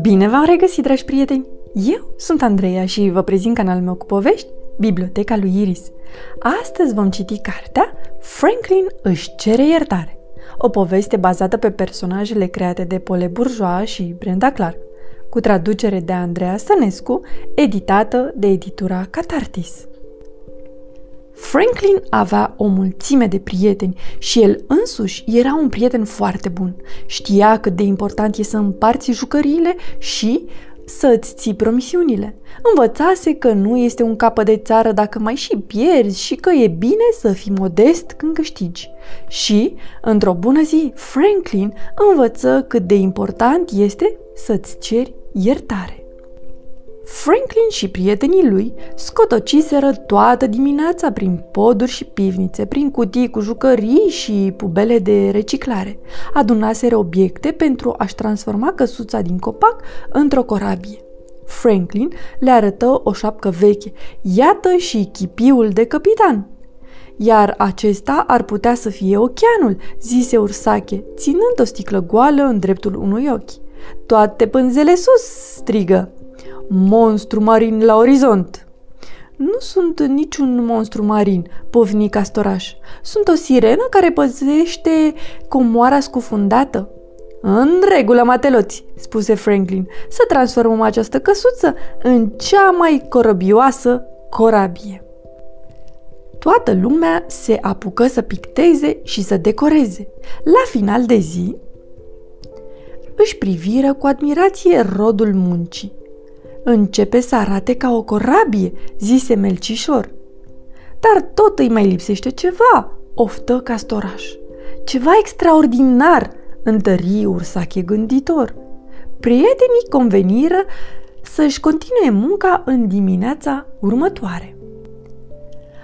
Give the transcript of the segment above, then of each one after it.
Bine v-am regăsit, dragi prieteni! Eu sunt Andreea și vă prezint canalul meu cu povești, Biblioteca lui Iris. Astăzi vom citi cartea Franklin își cere iertare, o poveste bazată pe personajele create de Pole Bourgeois și Brenda Clark, cu traducere de Andreea Stănescu, editată de editura Catartis. Franklin avea o mulțime de prieteni și el însuși era un prieten foarte bun. Știa cât de important e să împarți jucăriile și să îți ții promisiunile. Învățase că nu este un capă de țară dacă mai și pierzi și că e bine să fii modest când câștigi. Și, într-o bună zi, Franklin învăță cât de important este să-ți ceri iertare. Franklin și prietenii lui scotociseră toată dimineața prin poduri și pivnițe, prin cutii cu jucării și pubele de reciclare. Adunaseră obiecte pentru a-și transforma căsuța din copac într-o corabie. Franklin le arătă o șapcă veche, iată și chipiul de capitan. Iar acesta ar putea să fie ocheanul, zise Ursache, ținând o sticlă goală în dreptul unui ochi. Toate pânzele sus, strigă monstru marin la orizont. Nu sunt niciun monstru marin, povni Castoraș. Sunt o sirenă care păzește comoara scufundată. În regulă, mateloți, spuse Franklin, să transformăm această căsuță în cea mai corăbioasă corabie. Toată lumea se apucă să picteze și să decoreze. La final de zi, își priviră cu admirație rodul muncii. Începe să arate ca o corabie, zise Melcișor. Dar tot îi mai lipsește ceva, oftă Castoraș. Ceva extraordinar, întări Ursache gânditor. Prietenii conveniră să-și continue munca în dimineața următoare.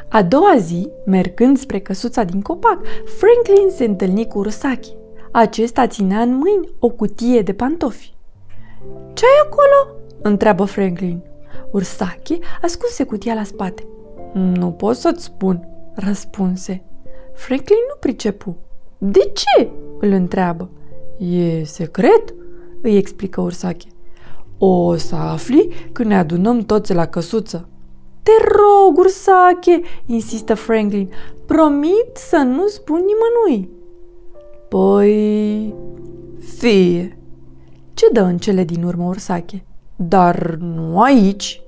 A doua zi, mergând spre căsuța din copac, Franklin se întâlni cu Ursache. Acesta ținea în mâini o cutie de pantofi. Ce ai acolo?" Întreabă Franklin. Ursache ascunse cutia la spate. Nu pot să-ți spun, răspunse. Franklin nu pricepu. De ce? îl întreabă. E secret? îi explică Ursache. O să afli când ne adunăm toți la căsuță. Te rog, Ursache, insistă Franklin, promit să nu spun nimănui. Păi, fie. Ce dă în cele din urmă Ursache? Dar nu aici.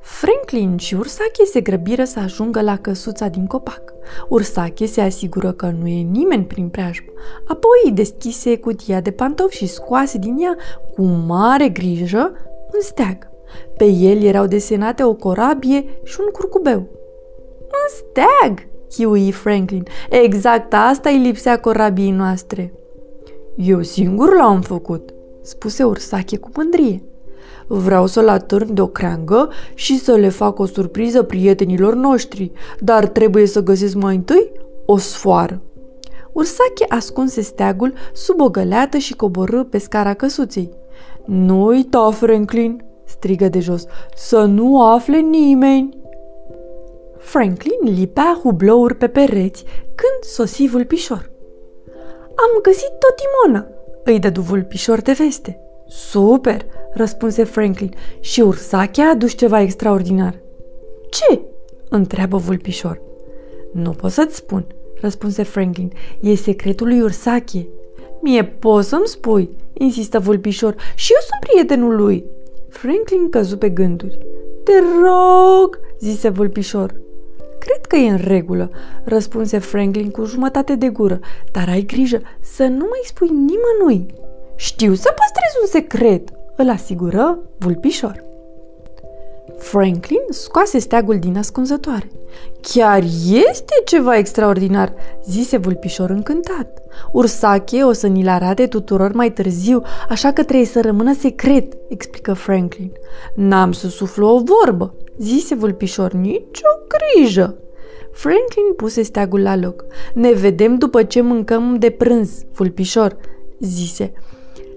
Franklin și Ursache se grăbiră să ajungă la căsuța din copac. Ursache se asigură că nu e nimeni prin preajmă. Apoi deschise cutia de pantofi și scoase din ea cu mare grijă un steag. Pe el erau desenate o corabie și un curcubeu. Un steag, chiui Franklin. Exact asta îi lipsea corabiei noastre. Eu singur l-am făcut, spuse Ursache cu mândrie. Vreau să-l atârn de o creangă și să le fac o surpriză prietenilor noștri, dar trebuie să găsesc mai întâi o sfoară. Ursache ascunse steagul sub o găleată și coborâ pe scara căsuței. Nu uita, Franklin, strigă de jos, să nu afle nimeni. Franklin lipea hublouri pe pereți când sosi vulpișor. Am găsit tot timonă, îi dădu vulpișor de veste. Super, răspunse Franklin. Și ursache a adus ceva extraordinar. Ce? întreabă vulpișor. Nu pot să-ți spun, răspunse Franklin. E secretul lui Ursache. Mie poți să-mi spui, insistă vulpișor. Și eu sunt prietenul lui. Franklin căzu pe gânduri. Te rog, zise vulpișor. Cred că e în regulă, răspunse Franklin cu jumătate de gură, dar ai grijă să nu mai spui nimănui. Știu să păstrez un secret, îl asigură vulpișor. Franklin scoase steagul din ascunzătoare. Chiar este ceva extraordinar, zise vulpișor încântat. Ursache o să ni-l arate tuturor mai târziu, așa că trebuie să rămână secret, explică Franklin. N-am să suflu o vorbă, zise vulpișor, nicio grijă. Franklin puse steagul la loc. Ne vedem după ce mâncăm de prânz, vulpișor, zise.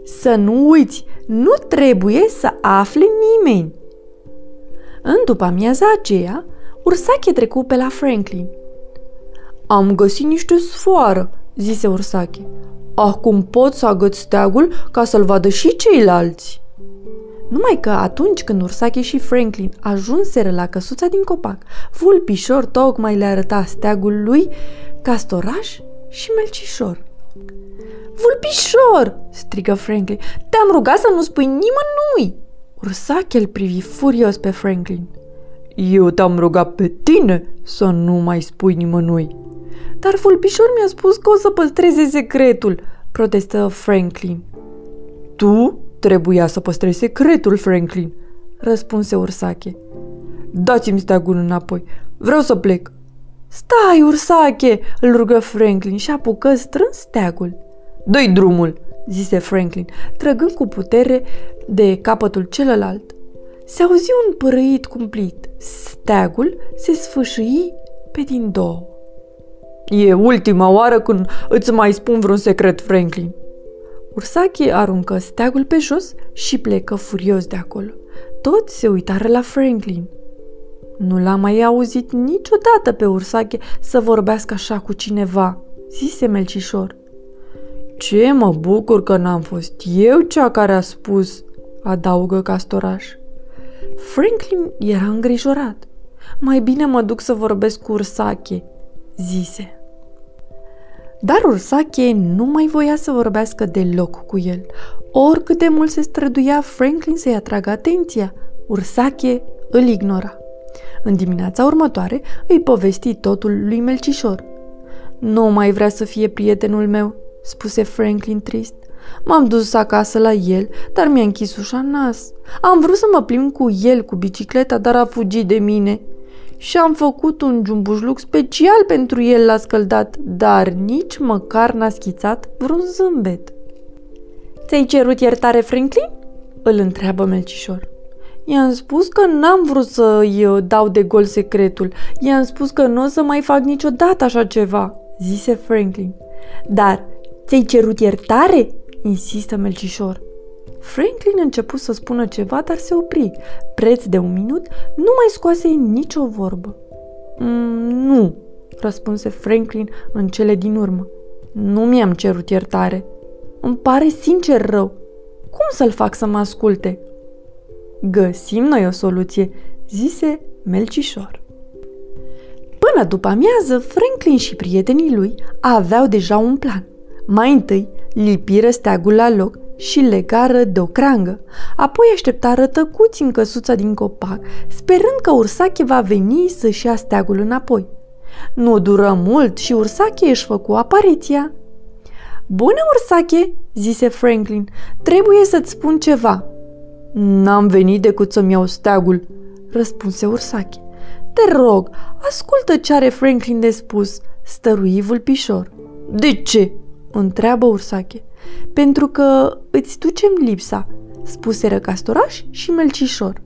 Să nu uiți, nu trebuie să afle nimeni. În după amiaza aceea, Ursache trecu pe la Franklin. Am găsit niște sfoară, zise Ursache. Acum pot să agăt steagul ca să-l vadă și ceilalți. Numai că atunci când Ursache și Franklin ajunseră la căsuța din copac, vulpișor tocmai le arăta steagul lui, castoraș și melcișor. Vulpișor!" strigă Franklin. Te-am rugat să nu spui nimănui!" Ursache îl privi furios pe Franklin. Eu te-am rugat pe tine să nu mai spui nimănui. Dar vulpișor mi-a spus că o să păstreze secretul, protestă Franklin. Tu trebuia să păstrezi secretul, Franklin, răspunse Ursache. Dați-mi steagul înapoi, vreau să plec. Stai, Ursache, îl rugă Franklin și apucă strâns steagul. Dă-i drumul, zise Franklin, trăgând cu putere de capătul celălalt. Se auzi un părăit cumplit. Steagul se sfâșâi pe din două. E ultima oară când îți mai spun vreun secret, Franklin. Ursache aruncă steagul pe jos și plecă furios de acolo. Toți se uitară la Franklin. Nu l-am mai auzit niciodată pe Ursache să vorbească așa cu cineva, zise Melcișor. Ce mă bucur că n-am fost eu cea care a spus, adaugă Castoraș. Franklin era îngrijorat. Mai bine mă duc să vorbesc cu Ursache, zise. Dar Ursache nu mai voia să vorbească deloc cu el. Oricât de mult se străduia Franklin să-i atragă atenția, Ursache îl ignora. În dimineața următoare îi povesti totul lui Melcișor. Nu mai vrea să fie prietenul meu, spuse Franklin trist. M-am dus acasă la el, dar mi-a închis ușa nas. Am vrut să mă plimb cu el cu bicicleta, dar a fugit de mine. Și am făcut un jumbușluc special pentru el la scăldat, dar nici măcar n-a schițat vreun zâmbet. Ți-ai cerut iertare, Franklin? Îl întreabă Melcișor. I-am spus că n-am vrut să-i dau de gol secretul. I-am spus că nu o să mai fac niciodată așa ceva, zise Franklin. Dar ți-ai cerut iertare? insistă Melcișor. Franklin început să spună ceva, dar se opri. Preț de un minut, nu mai scoase nicio vorbă. Mm, nu, răspunse Franklin în cele din urmă. Nu mi-am cerut iertare. Îmi pare sincer rău. Cum să-l fac să mă asculte? Găsim noi o soluție, zise Melcișor. Până după amiază, Franklin și prietenii lui aveau deja un plan. Mai întâi, lipiră steagul la loc și legară de o crangă. Apoi așteptară tăcuți în căsuța din copac, sperând că Ursache va veni să-și ia steagul înapoi. Nu dură mult și Ursache își făcu apariția. Bună, Ursache!" zise Franklin. Trebuie să-ți spun ceva." N-am venit decât să-mi iau steagul," răspunse Ursache. Te rog, ascultă ce are Franklin de spus," stărui vulpișor. De ce?" întreabă Ursache. Pentru că îți ducem lipsa, spuseră Castoraș și Melcișor.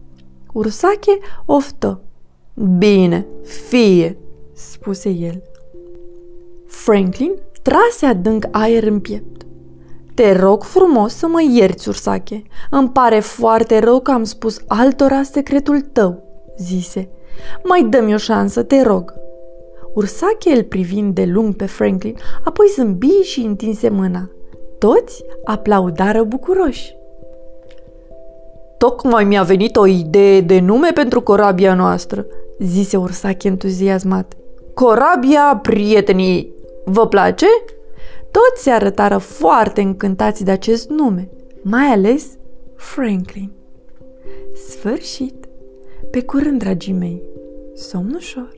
Ursache oftă. Bine, fie, spuse el. Franklin trase adânc aer în piept. Te rog frumos să mă ierți, Ursache. Îmi pare foarte rău că am spus altora secretul tău, zise. Mai dă-mi o șansă, te rog. Ursache îl privind de lung pe Franklin, apoi zâmbi și întinse mâna. Toți aplaudară bucuroși. Tocmai mi-a venit o idee de nume pentru corabia noastră, zise Ursache entuziasmat. Corabia prietenii, vă place? Toți se arătară foarte încântați de acest nume, mai ales Franklin. Sfârșit! Pe curând, dragii mei, somn ușor!